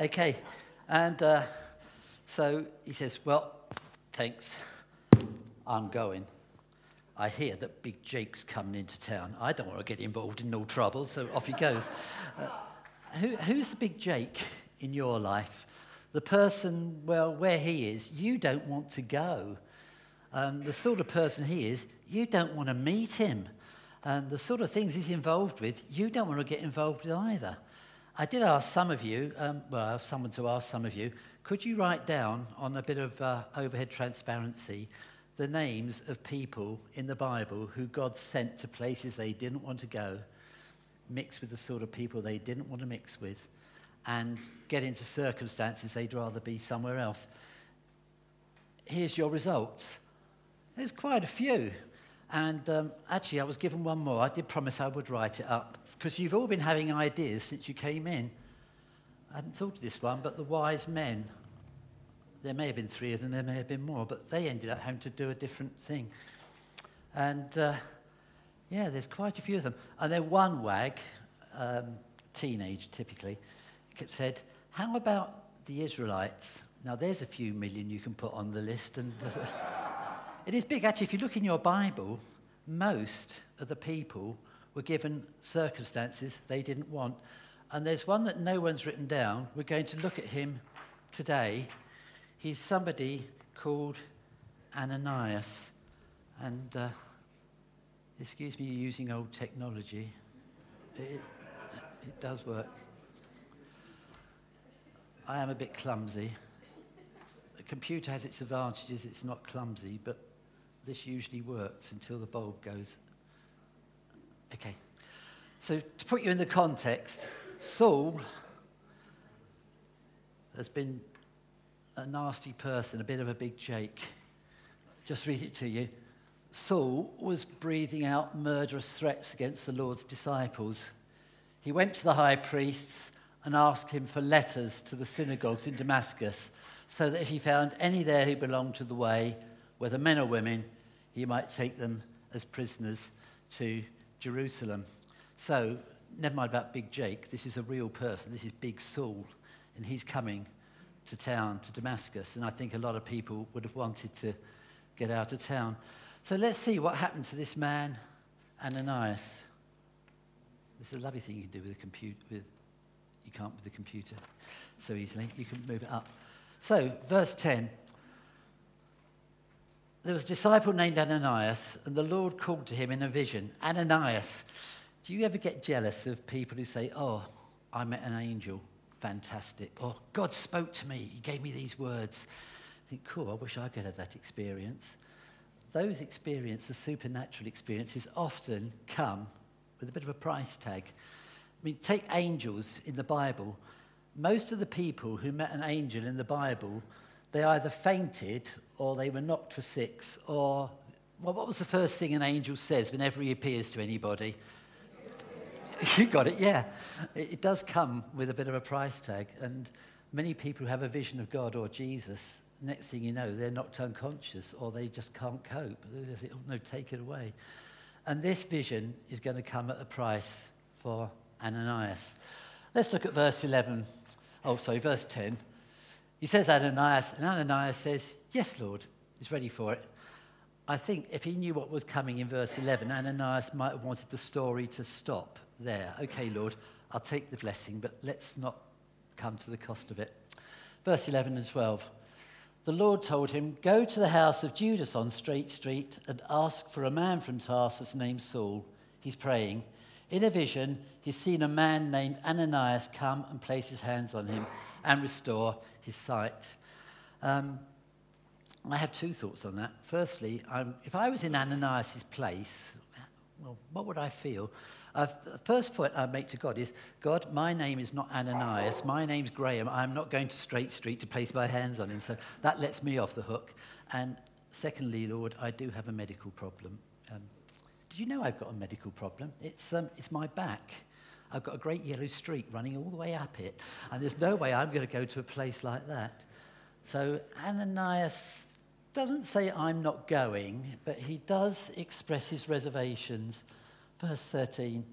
Okay. And uh, so he says, Well, thanks. I'm going. I hear that Big Jake's coming into town. I don't want to get involved in no trouble, so off he goes. Uh, who, who's the Big Jake in your life? The person, well, where he is, you don't want to go. Um, the sort of person he is, you don't want to meet him. And the sort of things he's involved with, you don't want to get involved with either. I did ask some of you, um, well, I asked someone to ask some of you, could you write down on a bit of uh, overhead transparency the names of people in the Bible who God sent to places they didn't want to go, mix with the sort of people they didn't want to mix with, and get into circumstances they'd rather be somewhere else? Here's your results. There's quite a few. And um, actually, I was given one more. I did promise I would write it up because you've all been having ideas since you came in. I hadn't thought of this one, but the wise men. There may have been three of them, there may have been more, but they ended up having to do a different thing. And uh, yeah, there's quite a few of them. And then one wag, um, teenage typically, said, How about the Israelites? Now, there's a few million you can put on the list. And it is big. Actually, if you look in your Bible, most of the people were given circumstances they didn't want. And there's one that no one's written down. We're going to look at him today. He's somebody called Ananias. And uh, excuse me using old technology, it, it does work. I am a bit clumsy. The computer has its advantages, it's not clumsy, but this usually works until the bulb goes Okay. So, to put you in the context, Saul has been a nasty person, a bit of a big Jake. Just read it to you. Saul was breathing out murderous threats against the Lord's disciples. He went to the high priests and asked him for letters to the synagogues in Damascus so that if he found any there who belonged to the way, whether men or women, he might take them as prisoners to Jerusalem. So, never mind about Big Jake, this is a real person. This is Big Saul, and he's coming to town, to Damascus. And I think a lot of people would have wanted to get out of town. So, let's see what happened to this man, Ananias. This is a lovely thing you can do with a computer. With, you can't with a computer so easily. You can move it up. So, verse 10 there was a disciple named Ananias, and the Lord called to him in a vision Ananias. Do you ever get jealous of people who say, Oh, I met an angel? Fantastic. Or God spoke to me, He gave me these words. I think, cool, I wish I could have that experience. Those experiences, the supernatural experiences, often come with a bit of a price tag. I mean, take angels in the Bible. Most of the people who met an angel in the Bible, they either fainted or they were knocked for six, or well, what was the first thing an angel says whenever he appears to anybody? you got it, yeah. It, it, does come with a bit of a price tag. And many people who have a vision of God or Jesus, next thing you know, they're knocked unconscious or they just can't cope. They say, oh, no, take it away. And this vision is going to come at a price for Ananias. Let's look at verse 11. Oh, sorry, verse 10. He says Ananias, and Ananias says, Yes, Lord. He's ready for it. I think if he knew what was coming in verse 11, Ananias might have wanted the story to stop there. Okay, Lord, I'll take the blessing, but let's not come to the cost of it. Verse 11 and 12. The Lord told him, Go to the house of Judas on Straight Street and ask for a man from Tarsus named Saul. He's praying. In a vision, he's seen a man named Ananias come and place his hands on him and restore his sight. Um, I have two thoughts on that. Firstly, if I was in Ananias' place, well, what would I feel? Uh, the first point I make to God is God, my name is not Ananias. My name's Graham. I'm not going to Straight Street to place my hands on him. So that lets me off the hook. And secondly, Lord, I do have a medical problem. Um, did you know I've got a medical problem? It's, um, it's my back. I've got a great yellow streak running all the way up it, and there's no way I'm going to go to a place like that. So Ananias doesn't say, I'm not going, but he does express his reservations. Verse 13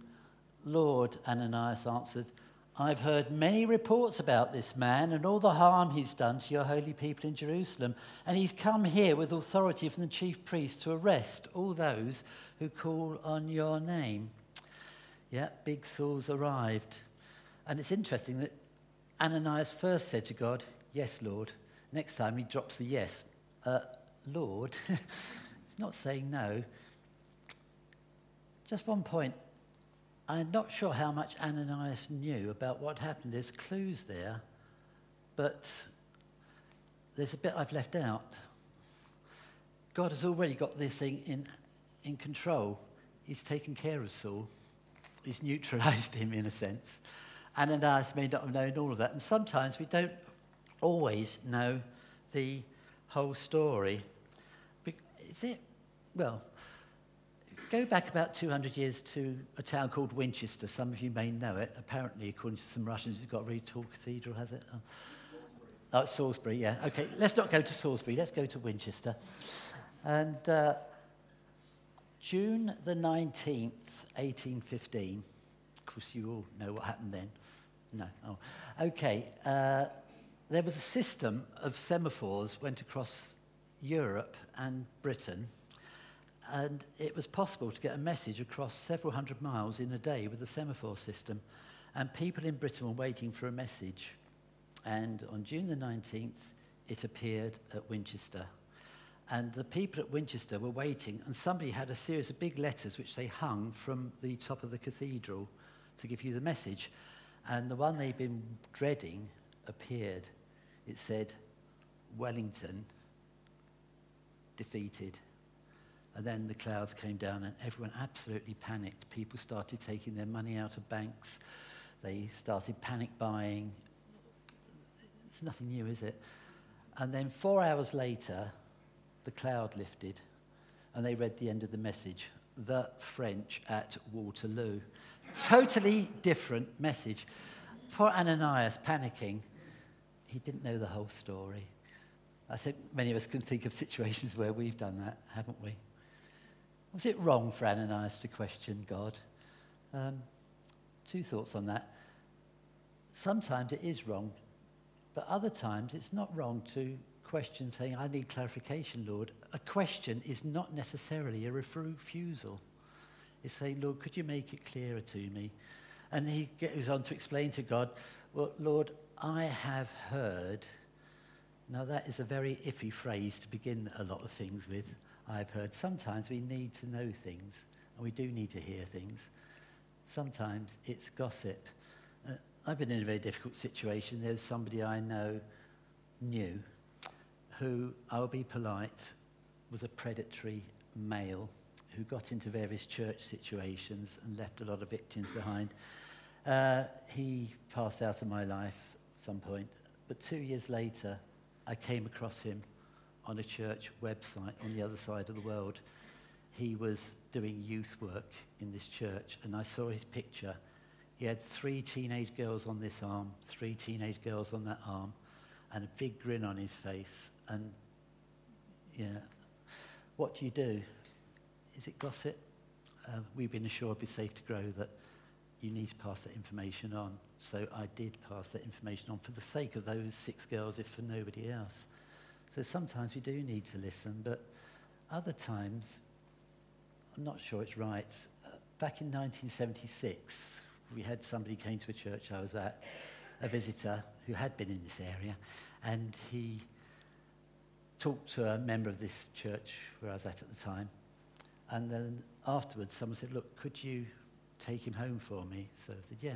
Lord, Ananias answered, I've heard many reports about this man and all the harm he's done to your holy people in Jerusalem. And he's come here with authority from the chief priest to arrest all those who call on your name. Yeah, Big Saul's arrived. And it's interesting that Ananias first said to God, Yes, Lord. Next time he drops the yes. Uh, Lord, he's not saying no. Just one point I'm not sure how much Ananias knew about what happened. There's clues there, but there's a bit I've left out. God has already got this thing in, in control. He's taken care of Saul, he's neutralized him in a sense. Ananias may not have known all of that, and sometimes we don't always know the whole story. Is it? Well, Go back about 200 years to a town called Winchester. Some of you may know it. Apparently, according to some Russians, it's got a very tall cathedral, has it? Oh. oh, Salisbury, yeah. Okay, let's not go to Salisbury. Let's go to Winchester. And uh, June the 19th, 1815. Of course, you all know what happened then. No. Oh. Okay. Uh, there was a system of semaphores went across Europe and Britain and it was possible to get a message across several hundred miles in a day with the semaphore system. And people in Britain were waiting for a message. And on June the 19th, it appeared at Winchester. And the people at Winchester were waiting, and somebody had a series of big letters which they hung from the top of the cathedral to give you the message. And the one they'd been dreading appeared. It said, Wellington defeated. And then the clouds came down and everyone absolutely panicked. People started taking their money out of banks. They started panic buying. It's nothing new, is it? And then four hours later, the cloud lifted and they read the end of the message The French at Waterloo. totally different message. Poor Ananias panicking. He didn't know the whole story. I think many of us can think of situations where we've done that, haven't we? Was it wrong for Ananias to question God? Um, two thoughts on that. Sometimes it is wrong, but other times it's not wrong to question saying, I need clarification, Lord. A question is not necessarily a refusal. It's saying, Lord, could you make it clearer to me? And he goes on to explain to God, Well, Lord, I have heard. Now, that is a very iffy phrase to begin a lot of things with. I've heard sometimes we need to know things, and we do need to hear things. Sometimes it's gossip. Uh, I've been in a very difficult situation. There's somebody I know knew who, I'll be polite, was a predatory male who got into various church situations and left a lot of victims behind. Uh, he passed out of my life at some point, but two years later, I came across him on a church website on the other side of the world. He was doing youth work in this church, and I saw his picture. He had three teenage girls on this arm, three teenage girls on that arm, and a big grin on his face. And, yeah, what do you do? Is it gossip? Uh, we've been assured it'd be safe to grow that you need to pass that information on. So I did pass that information on for the sake of those six girls, if for nobody else. So sometimes we do need to listen, but other times, I'm not sure it's right. Uh, back in 1976, we had somebody came to a church I was at, a visitor who had been in this area, and he talked to a member of this church where I was at at the time. And then afterwards, someone said, Look, could you take him home for me? So I said, Yeah.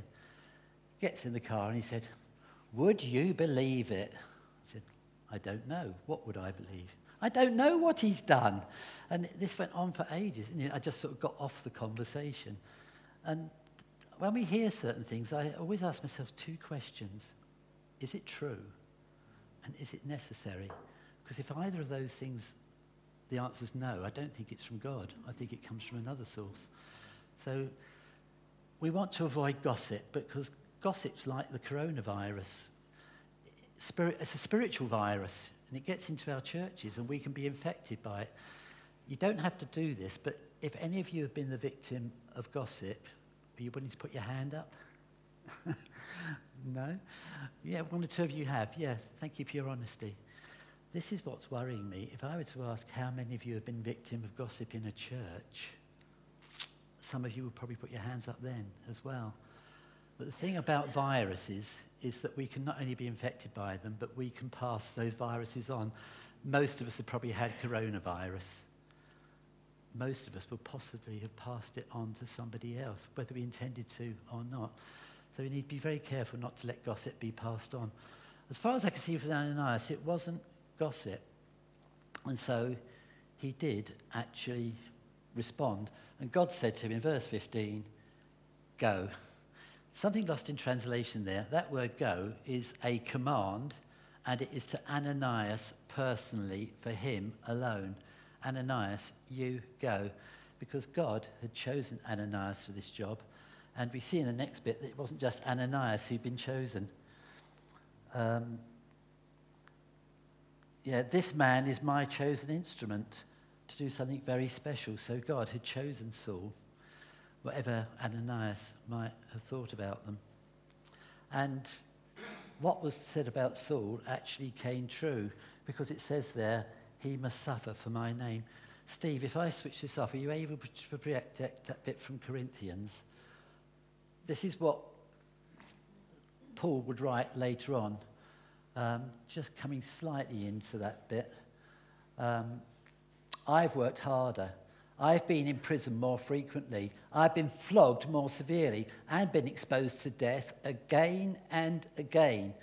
Gets in the car and he said, Would you believe it? I said, I don't know. What would I believe? I don't know what he's done. And this went on for ages. And I just sort of got off the conversation. And when we hear certain things, I always ask myself two questions Is it true? And is it necessary? Because if either of those things, the answer is no, I don't think it's from God. I think it comes from another source. So we want to avoid gossip because gossip's like the coronavirus it's a spiritual virus, and it gets into our churches, and we can be infected by it. You don't have to do this, but if any of you have been the victim of gossip, are you willing to put your hand up? no? Yeah, one or two of you have. Yeah, thank you for your honesty. This is what's worrying me. If I were to ask how many of you have been victim of gossip in a church, some of you would probably put your hands up then as well. But the thing about viruses is that we can not only be infected by them, but we can pass those viruses on. Most of us have probably had coronavirus. Most of us will possibly have passed it on to somebody else, whether we intended to or not. So we need to be very careful not to let gossip be passed on. As far as I can see from Ananias, it wasn't gossip. And so he did actually respond. And God said to him in verse 15, Go. Something lost in translation there. That word go is a command, and it is to Ananias personally, for him alone. Ananias, you go. Because God had chosen Ananias for this job. And we see in the next bit that it wasn't just Ananias who'd been chosen. Um, yeah, this man is my chosen instrument to do something very special. So God had chosen Saul, whatever Ananias might have thought about them. And what was said about Saul actually came true because it says there, he must suffer for my name. Steve, if I switch this off, are you able to project that bit from Corinthians? This is what Paul would write later on um, just coming slightly into that bit. Um, I've worked harder. I've been in prison more frequently. I've been flogged more severely and been exposed to death again and again.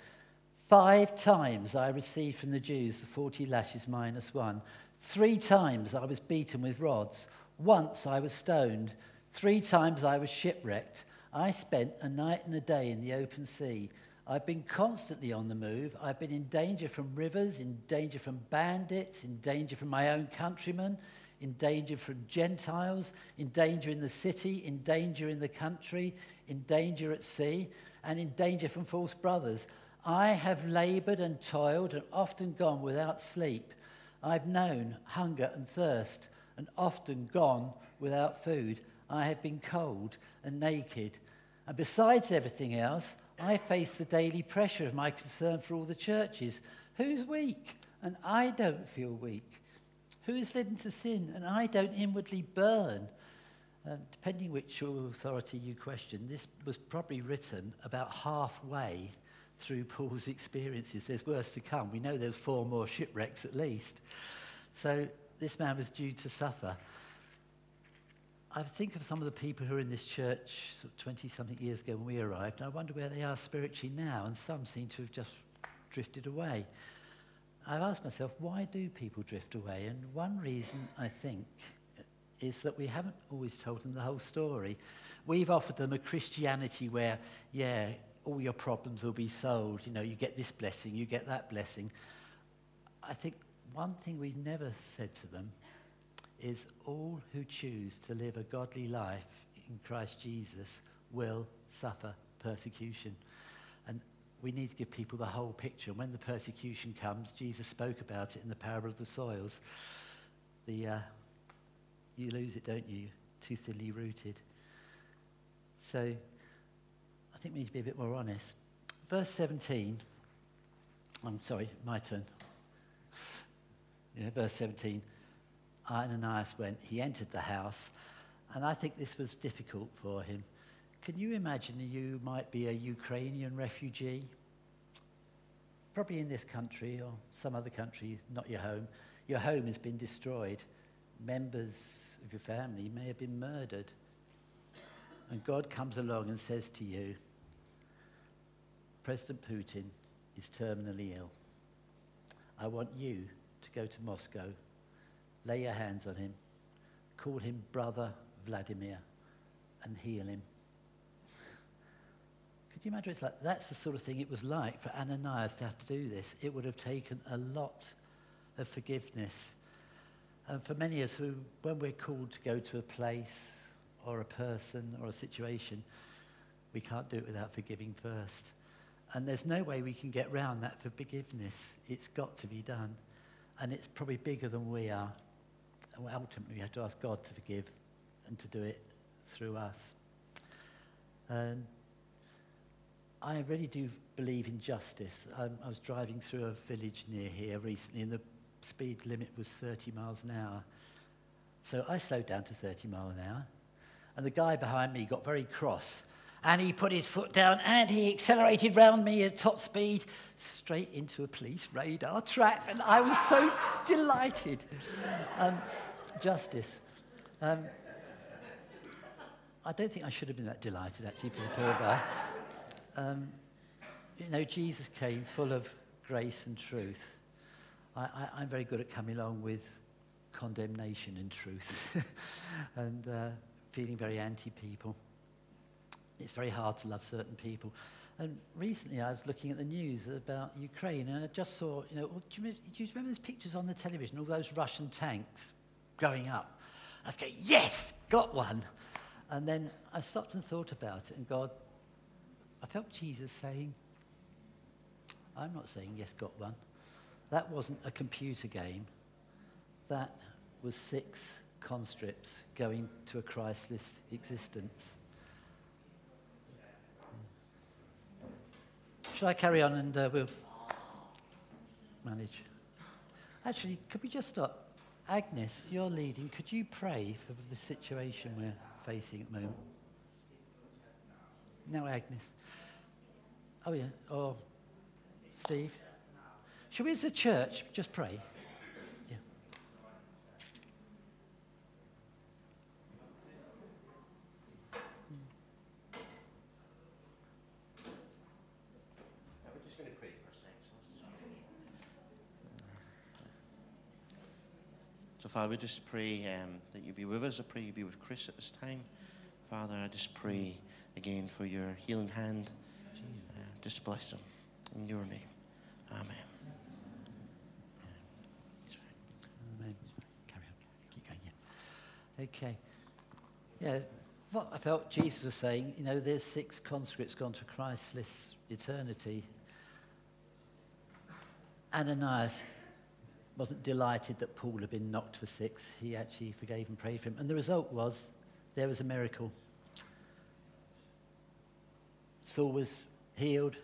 Five times I received from the Jews the 40 lashes minus one. Three times I was beaten with rods. Once I was stoned. Three times I was shipwrecked. I spent a night and a day in the open sea. I've been constantly on the move. I've been in danger from rivers, in danger from bandits, in danger from my own countrymen, in danger from Gentiles, in danger in the city, in danger in the country, in danger at sea, and in danger from false brothers. I have labored and toiled and often gone without sleep. I've known hunger and thirst and often gone without food. I have been cold and naked. And besides everything else, I face the daily pressure of my concern for all the churches. Who's weak? And I don't feel weak. Who's led into sin? And I don't inwardly burn. Um, depending which authority you question, this was probably written about halfway through Paul's experiences. There's worse to come. We know there's four more shipwrecks at least. So this man was due to suffer. I think of some of the people who are in this church 20 something years ago when we arrived, and I wonder where they are spiritually now, and some seem to have just drifted away. I've asked myself, why do people drift away? And one reason, I think, is that we haven't always told them the whole story. We've offered them a Christianity where, yeah, all your problems will be solved. You know, you get this blessing, you get that blessing. I think one thing we've never said to them is all who choose to live a godly life in Christ Jesus will suffer persecution. And we need to give people the whole picture. When the persecution comes, Jesus spoke about it in the parable of the soils. The, uh, you lose it, don't you? Too thinly rooted. So I think we need to be a bit more honest. Verse 17. I'm sorry, my turn. Yeah, verse 17. Ananias went, he entered the house, and I think this was difficult for him. Can you imagine that you might be a Ukrainian refugee? Probably in this country or some other country, not your home. Your home has been destroyed. Members of your family may have been murdered. And God comes along and says to you, President Putin is terminally ill. I want you to go to Moscow lay your hands on him, call him Brother Vladimir, and heal him. Could you imagine? It's like that's the sort of thing it was like for Ananias to have to do this. It would have taken a lot of forgiveness. And for many of us who, when we're called to go to a place or a person or a situation, we can't do it without forgiving first. And there's no way we can get round that for forgiveness. It's got to be done. And it's probably bigger than we are ultimately we have to ask God to forgive and to do it through us. Um, I really do believe in justice. Um, I was driving through a village near here recently, and the speed limit was 30 miles an hour. So I slowed down to 30 miles an hour, and the guy behind me got very cross. And he put his foot down and he accelerated round me at top speed straight into a police radar trap. And I was so delighted. Um, justice. Um, I don't think I should have been that delighted, actually, for the poor guy. Um, you know, Jesus came full of grace and truth. I, am very good at coming along with condemnation and truth and uh, feeling very anti people. It's very hard to love certain people. And recently I was looking at the news about Ukraine and I just saw, you know, do, you, do, you, remember those pictures on the television, all those Russian tanks going up? I was yes, got one. And then I stopped and thought about it and God, I felt Jesus saying, I'm not saying yes, got one. That wasn't a computer game. That was six conscripts going to a Christless existence. Shall I carry on and uh, we'll manage? Actually, could we just stop? Agnes, you're leading. Could you pray for the situation we're facing at the moment? No, Agnes. Oh, yeah. Or Steve. Shall we, as a church, just pray? Father, we just pray um, that you be with us. I pray you be with Chris at this time. Father, I just pray again for your healing hand. Uh, just bless him in your name. Amen. Okay. Yeah, what I felt Jesus was saying, you know, there's six conscripts gone to Christless eternity. Ananias wasn't delighted that Paul had been knocked for six. He actually forgave and prayed for him. And the result was there was a miracle. Saul was healed,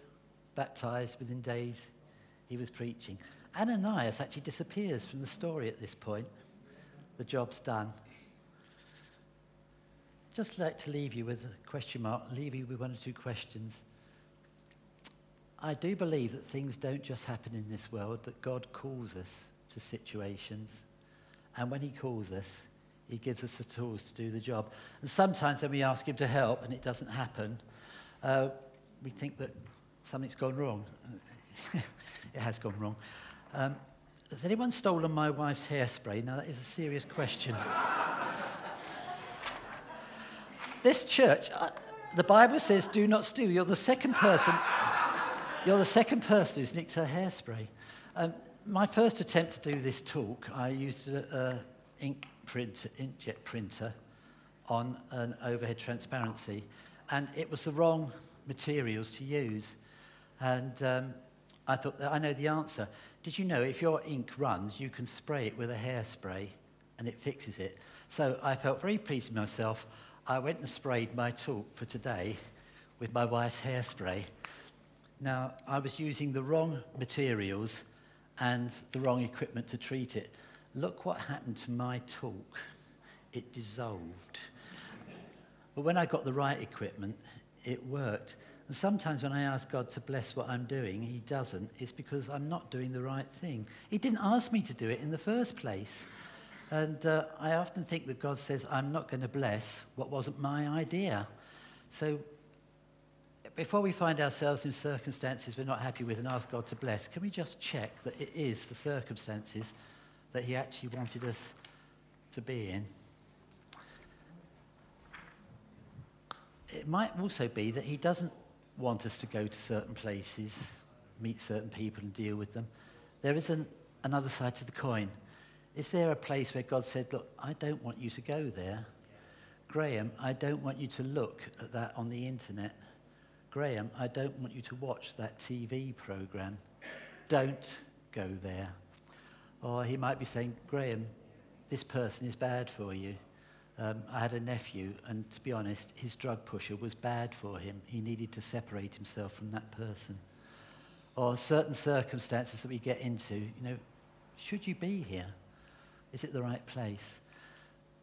baptized within days. He was preaching. Ananias actually disappears from the story at this point. The job's done. Just like to leave you with a question mark, leave you with one or two questions. I do believe that things don't just happen in this world, that God calls us to situations. And when He calls us, He gives us the tools to do the job. And sometimes when we ask Him to help and it doesn't happen, uh, we think that something's gone wrong. it has gone wrong. Um, has anyone stolen my wife's hairspray? Now, that is a serious question. this church, uh, the Bible says, do not steal. You're the second person. You're the second person who's nicked her hairspray. Um, my first attempt to do this talk, I used an ink print, inkjet printer on an overhead transparency, and it was the wrong materials to use. And um, I thought, I know the answer. Did you know if your ink runs, you can spray it with a hairspray and it fixes it? So I felt very pleased with myself. I went and sprayed my talk for today with my wife's hairspray. Now, I was using the wrong materials and the wrong equipment to treat it. Look what happened to my talk. It dissolved. But when I got the right equipment, it worked. And sometimes when I ask God to bless what I'm doing, He doesn't. It's because I'm not doing the right thing. He didn't ask me to do it in the first place. And uh, I often think that God says, I'm not going to bless what wasn't my idea. So before we find ourselves in circumstances we're not happy with and ask God to bless, can we just check that it is the circumstances that He actually wanted us to be in? It might also be that He doesn't want us to go to certain places, meet certain people, and deal with them. There is an, another side to the coin. Is there a place where God said, Look, I don't want you to go there? Graham, I don't want you to look at that on the internet. Graham, I don't want you to watch that TV program. Don't go there. Or he might be saying, Graham, this person is bad for you. Um, I had a nephew, and to be honest, his drug pusher was bad for him. He needed to separate himself from that person. Or certain circumstances that we get into, you know, should you be here? Is it the right place?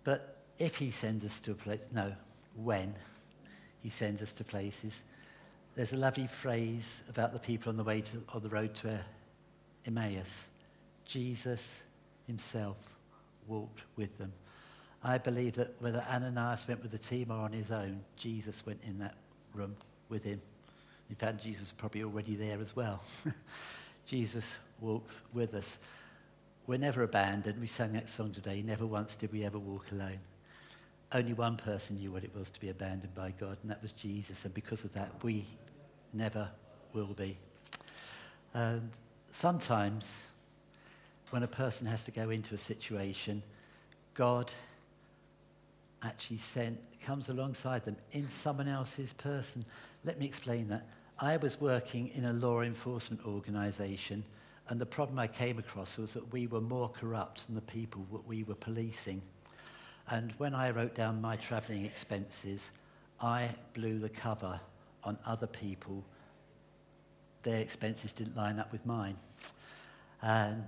But if he sends us to a place, no, when he sends us to places, there's a lovely phrase about the people on the way to, on the road to Emmaus. Jesus himself walked with them. I believe that whether Ananias went with the team or on his own, Jesus went in that room with him. In fact, Jesus was probably already there as well. Jesus walks with us. We're never abandoned. We sang that song today. Never once did we ever walk alone. Only one person knew what it was to be abandoned by God, and that was Jesus. And because of that, we never will be. And sometimes, when a person has to go into a situation, God actually sent, comes alongside them in someone else's person. Let me explain that. I was working in a law enforcement organization, and the problem I came across was that we were more corrupt than the people that we were policing. And when I wrote down my travelling expenses, I blew the cover on other people. Their expenses didn't line up with mine. And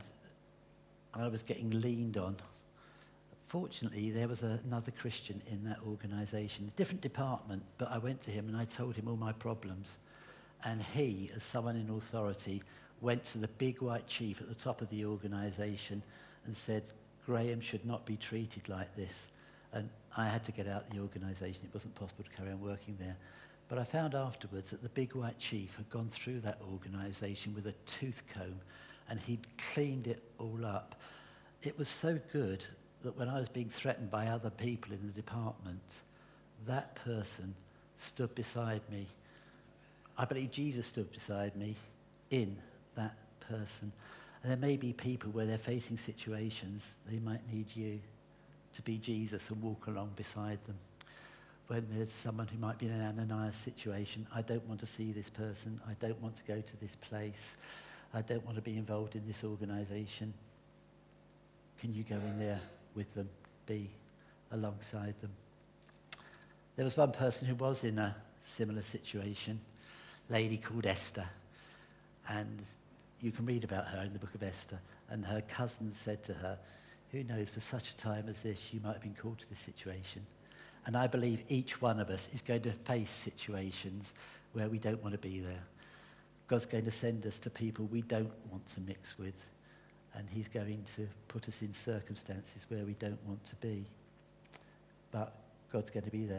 I was getting leaned on Fortunately, there was another Christian in that organization, a different department, but I went to him and I told him all my problems. And he, as someone in authority, went to the big white chief at the top of the organization and said, Graham should not be treated like this. And I had to get out of the organization. It wasn't possible to carry on working there. But I found afterwards that the big white chief had gone through that organization with a tooth comb and he'd cleaned it all up. It was so good that when I was being threatened by other people in the department, that person stood beside me. I believe Jesus stood beside me in that person. There may be people where they're facing situations, they might need you to be Jesus and walk along beside them. When there's someone who might be in an Ananias situation, I don't want to see this person, I don't want to go to this place, I don't want to be involved in this organization. Can you go in there with them, be alongside them. There was one person who was in a similar situation, lady called Esther. And you can read about her in the book of Esther. And her cousin said to her, Who knows, for such a time as this, you might have been called to this situation. And I believe each one of us is going to face situations where we don't want to be there. God's going to send us to people we don't want to mix with and he's going to put us in circumstances where we don't want to be. But God's going to be there.